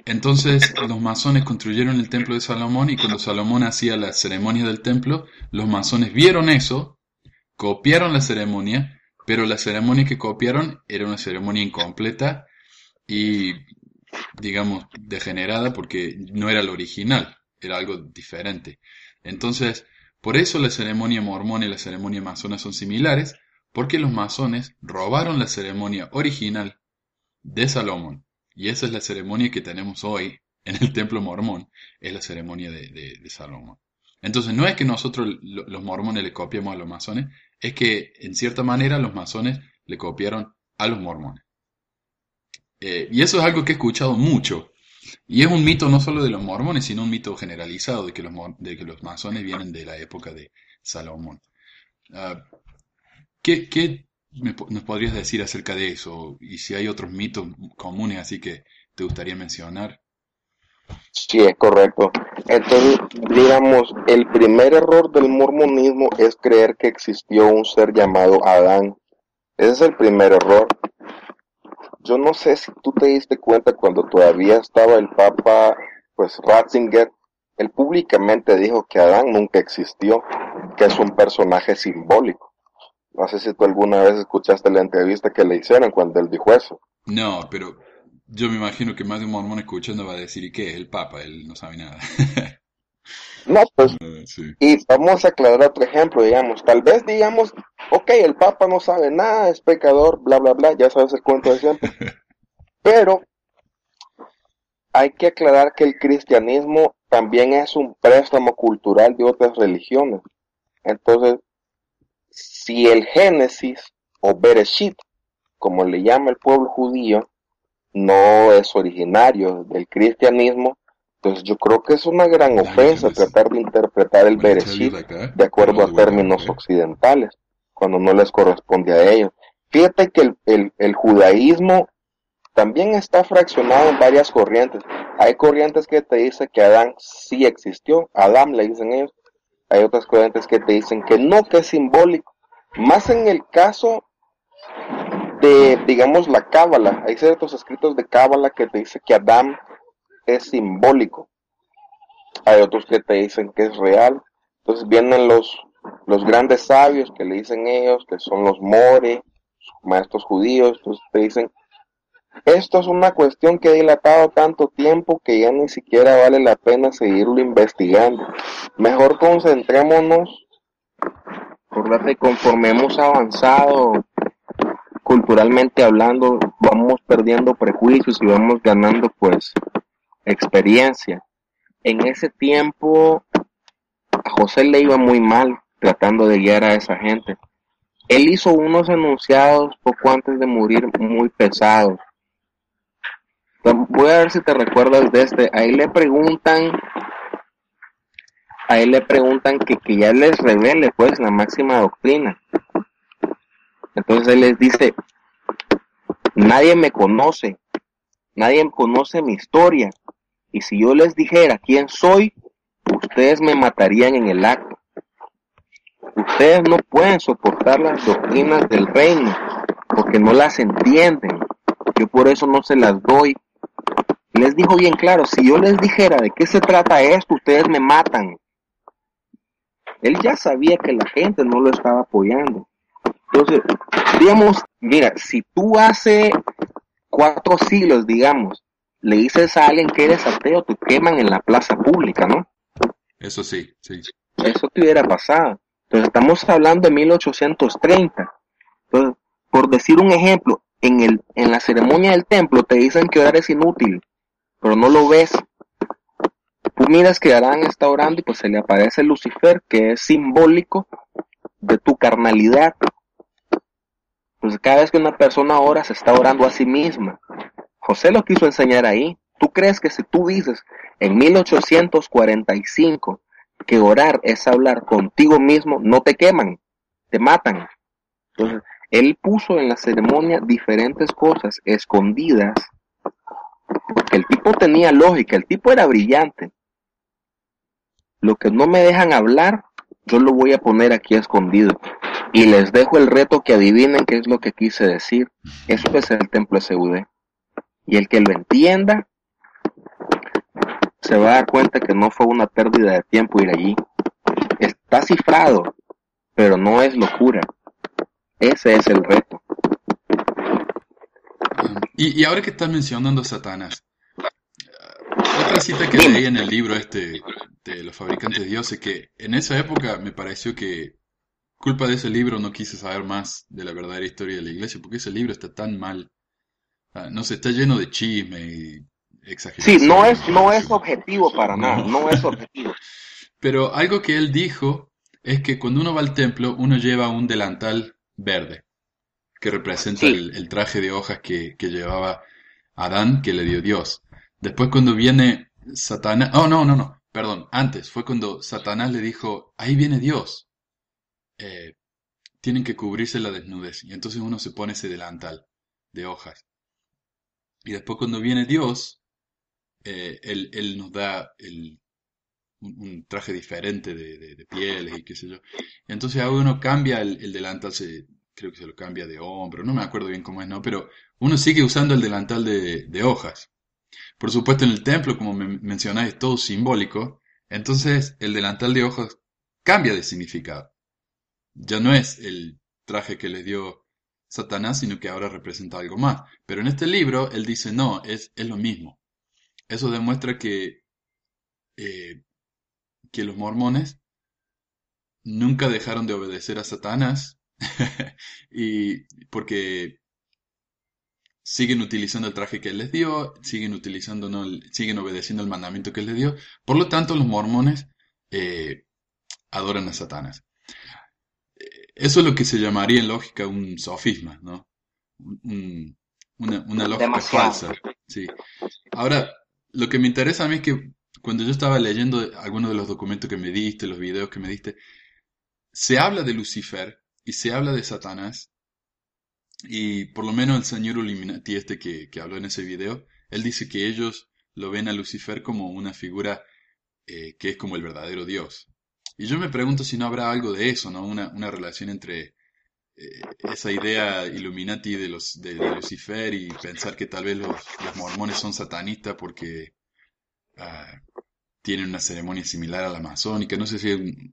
Entonces los masones construyeron el templo de Salomón y cuando Salomón hacía la ceremonia del templo, los masones vieron eso, copiaron la ceremonia, pero la ceremonia que copiaron era una ceremonia incompleta y, digamos, degenerada porque no era la original, era algo diferente. Entonces, por eso la ceremonia mormona y la ceremonia masona son similares, porque los masones robaron la ceremonia original de Salomón y esa es la ceremonia que tenemos hoy en el templo mormón, es la ceremonia de, Salomón. Entonces no es que nosotros los mormones le copiemos a los masones, es que en cierta manera los masones le copiaron a los mormones. Eh, y eso es algo que he escuchado mucho. Y es un mito no solo de los mormones, sino un mito generalizado de que los, masones vienen de la época de Salomón. Uh, ¿qué, ¿Qué nos podrías decir acerca de eso? Y si hay otros mitos comunes así que te gustaría mencionar. Sí, es correcto. Entonces, digamos, el primer error del mormonismo es creer que existió un ser llamado Adán. Ese es el primer error. Yo no sé si tú te diste cuenta cuando todavía estaba el Papa, pues Ratzinger, él públicamente dijo que Adán nunca existió, que es un personaje simbólico. No sé si tú alguna vez escuchaste la entrevista que le hicieron cuando él dijo eso. No, pero yo me imagino que más de un mormón escuchando va a decir, ¿y qué? El Papa, él no sabe nada. no, pues, sí. y vamos a aclarar otro ejemplo, digamos, tal vez digamos, ok, el Papa no sabe nada, es pecador, bla, bla, bla, ya sabes el cuento de siempre. pero hay que aclarar que el cristianismo también es un préstamo cultural de otras religiones. Entonces, si el Génesis o Bereshit, como le llama el pueblo judío, no es originario del cristianismo, pues yo creo que es una gran ofensa tratar de interpretar el Bereshit de acuerdo a términos occidentales, cuando no les corresponde a ellos. Fíjate que el, el, el judaísmo también está fraccionado en varias corrientes. Hay corrientes que te dicen que Adán sí existió, Adán le dicen ellos. Hay otras corrientes que te dicen que no, que es simbólico. Más en el caso de, digamos, la cábala. Hay ciertos escritos de cábala que te dicen que Adán es simbólico. Hay otros que te dicen que es real. Entonces vienen los, los grandes sabios que le dicen ellos, que son los more, maestros judíos, entonces te dicen esto es una cuestión que ha dilatado tanto tiempo que ya ni siquiera vale la pena seguirlo investigando. Mejor concentrémonos, que conforme hemos avanzado culturalmente hablando, vamos perdiendo prejuicios y vamos ganando pues experiencia. En ese tiempo a José le iba muy mal tratando de guiar a esa gente. Él hizo unos enunciados poco antes de morir muy pesados Voy a ver si te recuerdas de este. Ahí le preguntan, ahí le preguntan que, que ya les revele pues la máxima doctrina. Entonces él les dice, nadie me conoce, nadie conoce mi historia. Y si yo les dijera quién soy, ustedes me matarían en el acto. Ustedes no pueden soportar las doctrinas del reino porque no las entienden. Yo por eso no se las doy les dijo bien claro, si yo les dijera de qué se trata esto, ustedes me matan. Él ya sabía que la gente no lo estaba apoyando. Entonces, digamos, mira, si tú hace cuatro siglos, digamos, le dices a alguien que eres ateo, te queman en la plaza pública, ¿no? Eso sí, sí. Eso te hubiera pasado. Entonces, estamos hablando de 1830. Entonces, por decir un ejemplo, en, el, en la ceremonia del templo te dicen que orar es inútil pero no lo ves. Tú miras que Adán está orando y pues se le aparece Lucifer, que es simbólico de tu carnalidad. Pues cada vez que una persona ora, se está orando a sí misma. José lo quiso enseñar ahí. ¿Tú crees que si tú dices en 1845 que orar es hablar contigo mismo, no te queman, te matan? Entonces, él puso en la ceremonia diferentes cosas escondidas porque el tipo tenía lógica, el tipo era brillante. Lo que no me dejan hablar, yo lo voy a poner aquí escondido. Y les dejo el reto que adivinen qué es lo que quise decir. Eso es el templo CUD. Y el que lo entienda, se va a dar cuenta que no fue una pérdida de tiempo ir allí. Está cifrado, pero no es locura. Ese es el reto. Y, ahora que estás mencionando a Satanás, otra cita que leí en el libro este de los fabricantes de dioses, que en esa época me pareció que culpa de ese libro no quise saber más de la verdadera historia de la iglesia, porque ese libro está tan mal. Ah, no sé, está lleno de chisme y exageración. Sí, no es, no es objetivo para nada, no es objetivo. Pero algo que él dijo es que cuando uno va al templo, uno lleva un delantal verde que representa el, traje de hojas que, llevaba Adán, que le dio Dios. Después cuando viene Satanás, oh no, no, no, perdón, antes fue cuando Satanás le dijo, ahí viene Dios, eh, tienen que cubrirse la desnudez. Y entonces uno se pone ese delantal de hojas. Y después cuando viene Dios, eh, él, nos da el, un, traje diferente de, pieles y qué sé yo. Y entonces ahora uno cambia el, el delantal, se, creo que se lo cambia de hombro, no me acuerdo bien cómo es, ¿no? Pero uno sigue usando el delantal de, hojas. Por supuesto, en el templo, como me mencionáis, es todo simbólico, entonces el delantal de hojas cambia de significado. Ya no es el traje que les dio Satanás, sino que ahora representa algo más. Pero en este libro, él dice, no, es, es lo mismo. Eso demuestra que, eh, que los mormones nunca dejaron de obedecer a Satanás y porque siguen utilizando el traje que él les dio, siguen utilizando, no, siguen obedeciendo el mandamiento que él les dio. Por lo tanto, los mormones eh, adoran a Satanás. Eso es lo que se llamaría en lógica un sofisma, ¿no? una, lógica falsa. Sí. Ahora, lo que me interesa a mí es que cuando yo estaba leyendo algunos de los documentos que me diste, los videos que me diste, se habla de Lucifer y se habla de Satanás Y por lo menos el señor Illuminati este que, que habló en ese video, él dice que ellos lo ven a Lucifer como una figura eh, que es como el verdadero Dios. Y yo me pregunto si no habrá algo de eso, ¿no? Una, una relación entre eh, esa idea Illuminati de, los, de, Lucifer y pensar que tal vez los, los mormones son satanistas porque ah, tienen una ceremonia similar a la masónica. No sé si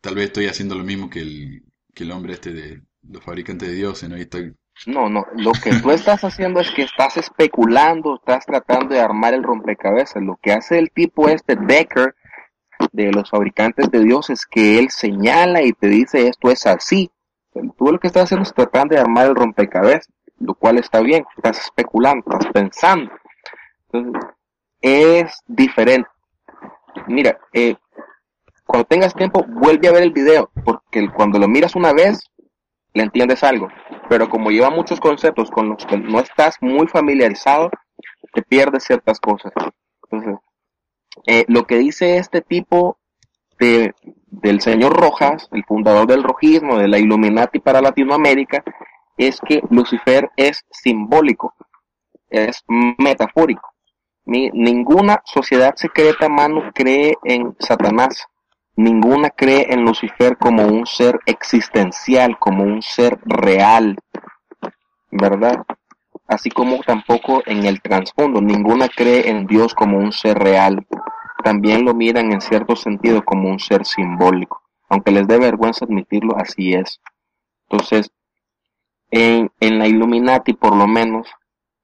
tal vez estoy haciendo lo mismo que el, que el hombre este de los fabricantes de dioses, ¿no? Y estoy No, no, lo que tú estás haciendo es que estás especulando, estás tratando de armar el rompecabezas. Lo que hace el tipo este, Decker, de los fabricantes de Dios, es que él señala y te dice esto es así. Tú lo que estás haciendo es tratando de armar el rompecabezas, lo cual está bien, estás especulando, estás pensando. Entonces, es diferente. Mira, eh, cuando tengas tiempo, vuelve a ver el video, porque cuando lo miras una vez, le entiendes algo. Pero como lleva muchos conceptos con los que no estás muy familiarizado, te pierdes ciertas cosas. Entonces, eh, lo que dice este tipo de, del señor Rojas, el fundador del rojismo, de la Illuminati para Latinoamérica, es que Lucifer es simbólico, es metafórico. Ni- ninguna sociedad secreta, mano, cree en Satanás. Ninguna cree en Lucifer como un ser existencial, como un ser real, ¿verdad? Así como tampoco en el trasfondo, ninguna cree en Dios como un ser real. También lo miran en cierto sentido como un ser simbólico. Aunque les dé vergüenza admitirlo, así es. Entonces, en, en la Illuminati por lo menos,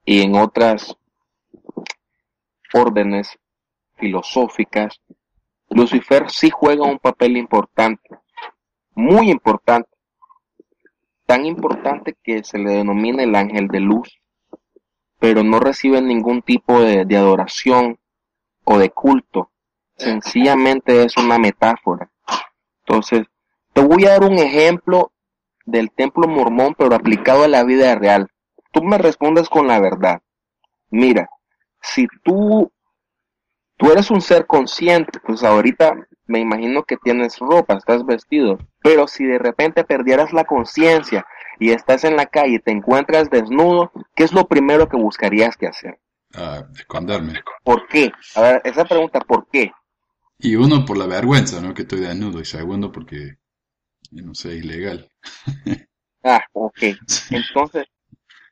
y en otras órdenes filosóficas, Lucifer sí juega un papel importante, muy importante, tan importante que se le denomina el ángel de luz, pero no recibe ningún tipo de, de adoración o de culto, sencillamente es una metáfora. Entonces, te voy a dar un ejemplo del templo mormón, pero aplicado a la vida real. Tú me respondes con la verdad. Mira, si tú tú eres un ser consciente, pues ahorita me imagino que tienes ropa, estás vestido, pero si de repente perdieras la conciencia y estás en la calle y te encuentras desnudo, ¿qué es lo primero que buscarías que hacer? a esconderme. ¿Por qué? A ver, esa pregunta, ¿por qué? Y uno por la vergüenza, ¿no? Que estoy desnudo. Y segundo porque, no sé, ilegal. Ah, ok. Entonces,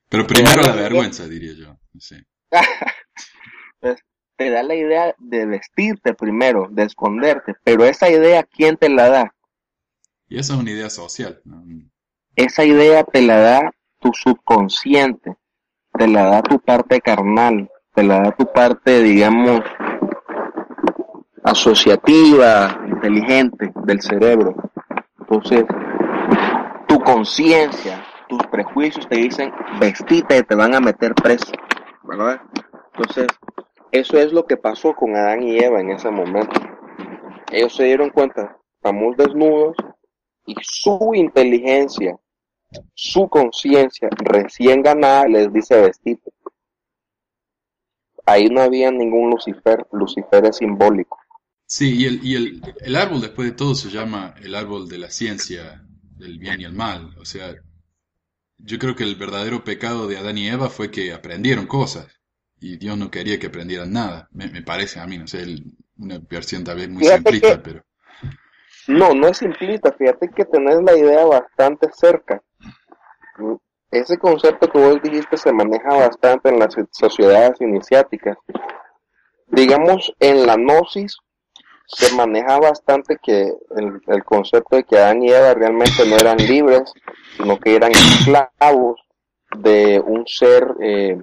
Pero primero la vergüenza, diría yo. Sé. pues, te da la idea de vestirte primero, de esconderte, pero esa idea, ¿quién te la da? Y esa es una idea social. Esa idea te la da tu subconsciente, te la da tu parte carnal, te la da tu parte, digamos, asociativa, inteligente del cerebro. Entonces, tu conciencia, tus prejuicios te dicen, vestite, te van a meter preso, ¿verdad? Entonces, eso es lo que pasó con Adán y Eva en ese momento. Ellos se dieron cuenta, estamos desnudos y su inteligencia, su conciencia recién ganada les dice vestite. Ahí no había ningún Lucifer, Lucifer es simbólico. Sí, y, el, y el, el árbol después de todo se llama el árbol de la ciencia del bien y el mal. O sea, yo creo que el verdadero pecado de Adán y Eva fue que aprendieron cosas y Dios no quería que aprendieran nada. Me, me parece a mí, no sé, el- una versión tal vez muy Fíjate simplista, que- pero No, no es simplista, fíjate que tenés la idea bastante cerca. Ese concepto que vos dijiste se maneja bastante en las sociedades iniciáticas. Digamos, en la gnosis se maneja bastante que el, el concepto de que Adán y Eva realmente no eran libres, sino que eran esclavos de un ser eh,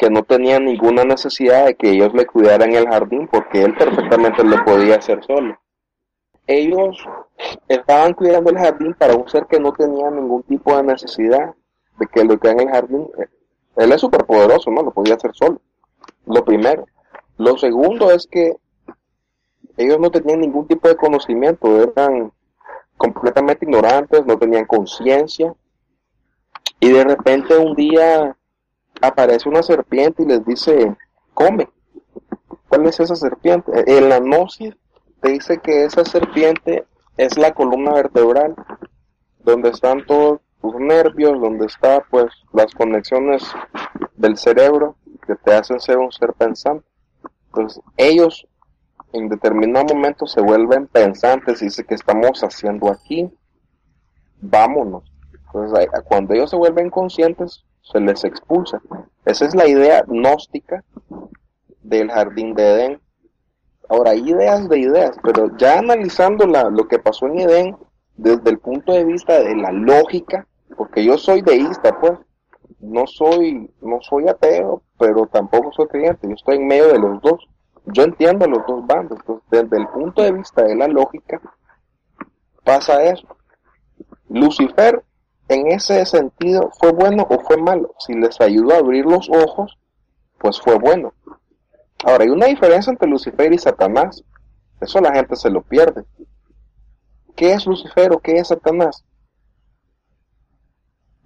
que no tenía ninguna necesidad de que ellos le cuidaran el jardín porque él perfectamente lo podía hacer solo ellos estaban cuidando el jardín para un ser que no tenía ningún tipo de necesidad de que lo en el jardín. Él es súper poderoso, ¿no? Lo podía hacer solo. Lo primero. Lo segundo es que ellos no tenían ningún tipo de conocimiento, eran completamente ignorantes, no tenían conciencia. Y de repente un día aparece una serpiente y les dice, come. ¿Cuál es esa serpiente? En la gnosis te dice que esa serpiente es la columna vertebral, donde están todos tus nervios, donde está pues las conexiones del cerebro que te hacen ser un ser pensante. Entonces ellos en determinado momento se vuelven pensantes y dicen que estamos haciendo aquí, vámonos. Entonces cuando ellos se vuelven conscientes se les expulsa. Esa es la idea gnóstica del jardín de Edén. Ahora, ideas de ideas, pero ya analizando lo que pasó en Edén desde el punto de vista de la lógica, porque yo soy deísta, pues, no soy, no soy ateo, pero tampoco soy creyente, yo estoy en medio de los dos. Yo entiendo los dos bandos, desde el punto de vista de la lógica, pasa eso. Lucifer, en ese sentido, ¿fue bueno o fue malo? Si les ayudó a abrir los ojos, pues fue bueno. Ahora, hay una diferencia entre Lucifer y Satanás. Eso la gente se lo pierde. ¿Qué es Lucifer o qué es Satanás?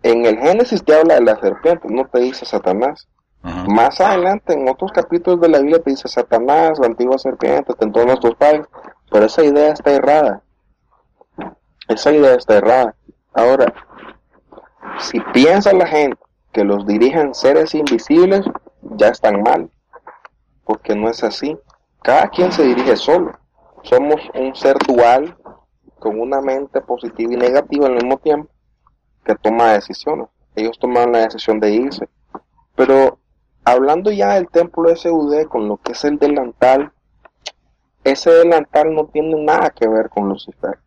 En el Génesis te habla de la serpiente, no te dice Satanás. Más adelante, en otros capítulos de la Biblia, te dice Satanás, la antigua serpiente, tentó a nuestros padres. Pero esa idea está errada. Esa idea está errada. Ahora, si piensa la gente que los dirigen seres invisibles, ya están mal porque no es así. Cada quien se dirige solo. Somos un ser dual con una mente positiva y negativa al mismo tiempo que toma decisiones. Ellos toman la decisión de irse. Pero hablando ya del templo SUD con lo que es el delantal, ese delantal no tiene nada que ver con Lucifer.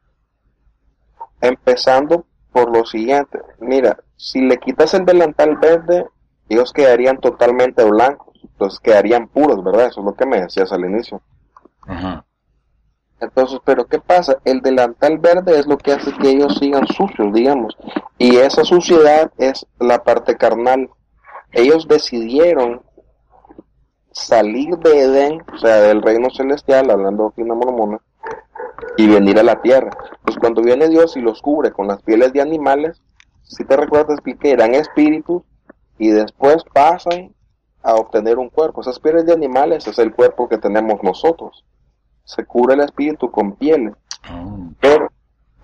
Empezando por lo siguiente, mira, si le quitas el delantal verde, ellos quedarían totalmente blancos entonces quedarían puros, ¿verdad? Eso es lo que me decías al inicio. Ajá. Entonces, pero ¿qué pasa? El delantal verde es lo que hace que ellos sigan sucios, digamos. Y esa suciedad es la parte carnal. Ellos decidieron salir de Edén, o sea, del reino celestial, hablando de una mormona, y venir a la tierra. Pues cuando viene Dios y los cubre con las pieles de animales, si te recuerdas, expliqué, eran espíritus, y después pasan a obtener un cuerpo. Esas pieles de animales es el cuerpo que tenemos nosotros. Se cubre el espíritu con pieles. Oh. Pero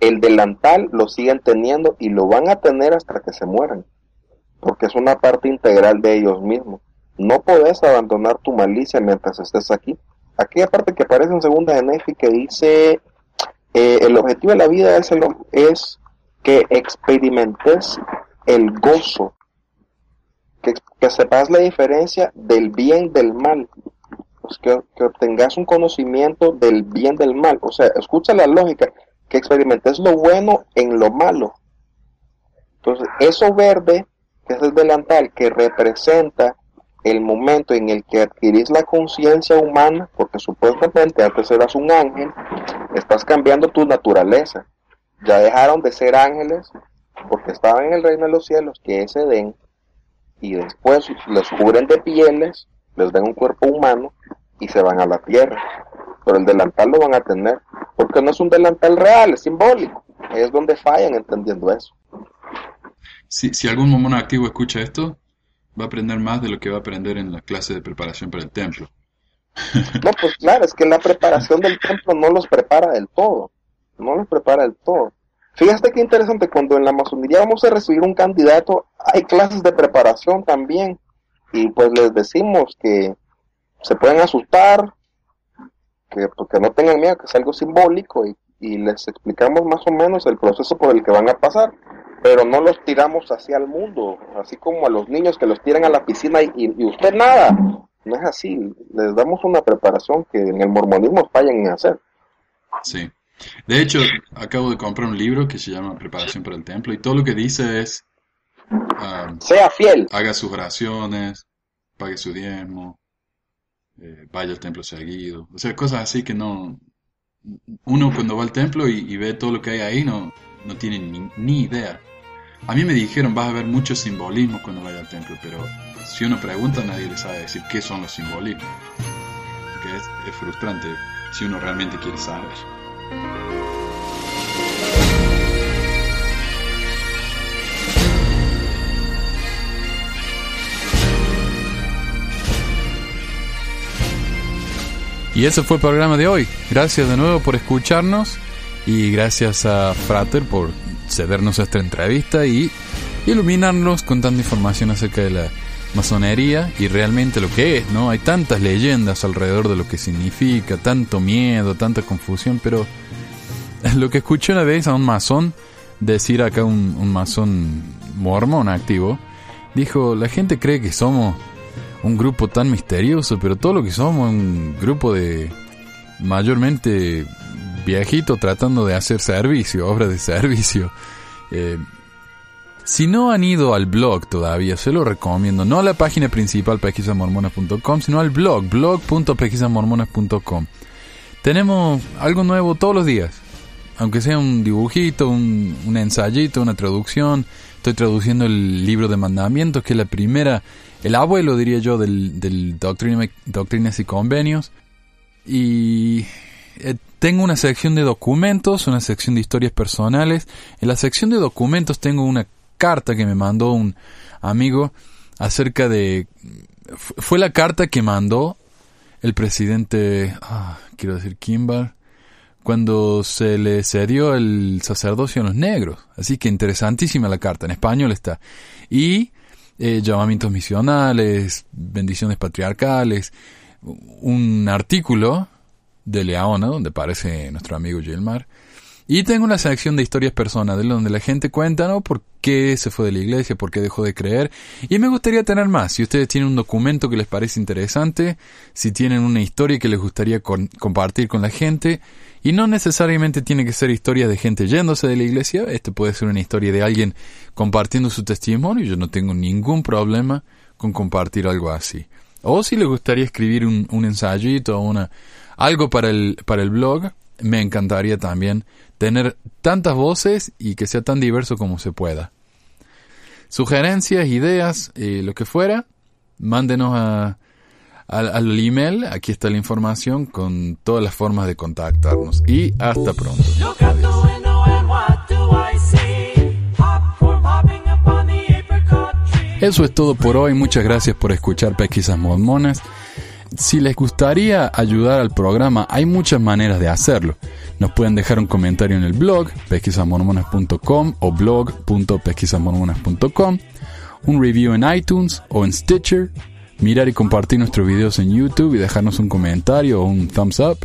el delantal lo siguen teniendo y lo van a tener hasta que se mueran. Porque es una parte integral de ellos mismos. No puedes abandonar tu malicia mientras estés aquí. Aquella parte que aparece en segunda de que dice eh, el objetivo de la vida es, que experimentes el gozo que, sepas la diferencia del bien del mal. Pues que, obtengas un conocimiento del bien del mal. O sea, escucha la lógica, que experimentes lo bueno en lo malo. Entonces, eso verde, que es el delantal, que representa el momento en el que adquirís la conciencia humana, porque supuestamente antes eras un ángel, estás cambiando tu naturaleza. Ya dejaron de ser ángeles porque estaban en el reino de los cielos, que es Edén, y después les cubren de pieles, les den un cuerpo humano y se van a la tierra. Pero el delantal lo van a tener, porque no es un delantal real, es simbólico. Es donde fallan entendiendo eso. Si, algún escucha esto, va a aprender más de lo que va a aprender en la clase de preparación para el templo. No, pues claro, es que la preparación del templo no los prepara del todo. No los prepara del todo. Fíjate qué interesante, cuando en la masonería vamos a recibir un candidato, hay clases de preparación también. Y pues les decimos que se pueden asustar, que, pues, no tengan miedo, que es algo simbólico y, les explicamos más o menos el proceso por el que van a pasar. Pero no los tiramos hacia el mundo, así como a los niños que los tiran a la piscina y, y usted nada. No es así, les damos una preparación que en el mormonismo fallan en hacer. Sí. De hecho, acabo de comprar un libro que se llama Preparación para el Templo y todo lo que dice es... Um, sea fiel. Haga sus oraciones, pague su diezmo, eh, vaya al templo seguido. O sea, cosas así que no... Uno cuando va al templo y, ve todo lo que hay ahí no, no tiene ni, idea. A mí me dijeron, vas a ver muchos simbolismos cuando vaya al templo, pero si uno pregunta nadie le sabe decir qué son los simbolismos. Porque es frustrante si uno realmente quiere saber. Y ese fue el programa de hoy. Gracias de nuevo por escucharnos y gracias a Frater por cedernos a esta entrevista y iluminarnos con tanta información acerca de la masonería y realmente lo que es, ¿no? Hay tantas leyendas alrededor de lo que significa, tanto miedo, tanta confusión, pero lo que escuché una vez a un masón decir acá un, un masón mormón activo, dijo, la gente cree que somos un grupo tan misterioso, pero todo lo que somos es un grupo de mayormente viejito tratando de hacer servicio, obra de servicio. Eh, si no han ido al blog todavía, se lo recomiendo. No a la página principal pesquisamormonas.com, sino al blog, blog.pesquisamormonas.com. Tenemos algo nuevo todos los días. Aunque sea un dibujito, un, un ensayito, una traducción. Estoy traduciendo el libro de mandamientos, que es la primera, el abuelo, diría yo, del, del doctrina, Doctrinas y Convenios. Y eh, tengo una sección de documentos, una sección de historias personales. En la sección de documentos tengo una carta que me mandó un amigo acerca de... Fue la carta que mandó el presidente, ah, quiero decir Kimball, cuando se le cedió el sacerdocio a los negros. Así que interesantísima la carta, en español está. Y eh, llamamientos misionales, bendiciones patriarcales, un artículo de Leona, donde aparece nuestro amigo Gilmar, y tengo una sección de historias personales donde la gente cuenta, ¿no? Por qué se fue de la iglesia, por qué dejó de creer. Y me gustaría tener más. Si ustedes tienen un documento que les parece interesante, si tienen una historia que les gustaría compartir con la gente, y no necesariamente tiene que ser historia de gente yéndose de la iglesia, este puede ser una historia de alguien compartiendo su testimonio, yo no tengo ningún problema con compartir algo así. O si les gustaría escribir un, un ensayito o una, algo para el, para el blog, me encantaría también tener tantas voces y que sea tan diverso como se pueda. Sugerencias, ideas, eh, lo que fuera, mándenos a, al email, aquí está la información con todas las formas de contactarnos. Y hasta pronto. Eso es todo por hoy, muchas gracias por escuchar Pesquisas Mormonas. Si les gustaría ayudar al programa, hay muchas maneras de hacerlo. Nos pueden dejar un comentario en el blog pesquisamormonas.com o blog.pesquisamormonas.com, un review en iTunes o en Stitcher, mirar y compartir nuestros videos en YouTube y dejarnos un comentario o un thumbs up,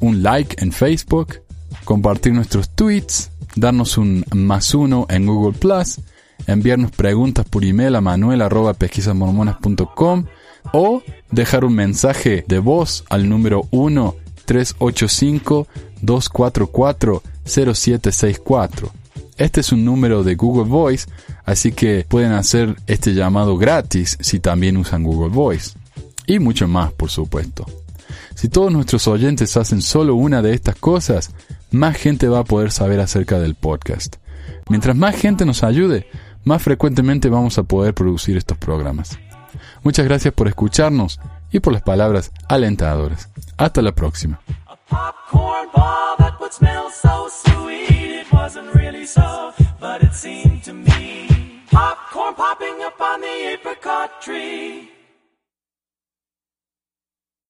un like en Facebook, compartir nuestros tweets, darnos un más uno en Google Plus, enviarnos preguntas por email a manuel.pesquisamormonas.com o dejar un mensaje de voz al número 1 385 244 0764. Este es un número de Google Voice, así que pueden hacer este llamado gratis si también usan Google Voice. Y mucho más, por supuesto. Si todos nuestros oyentes hacen solo una de estas cosas, más gente va a poder saber acerca del podcast. Mientras más gente nos ayude, más frecuentemente vamos a poder producir estos programas. Muchas gracias por escucharnos y por las palabras alentadoras. Hasta la próxima. popcorn popping up on the apricot tree.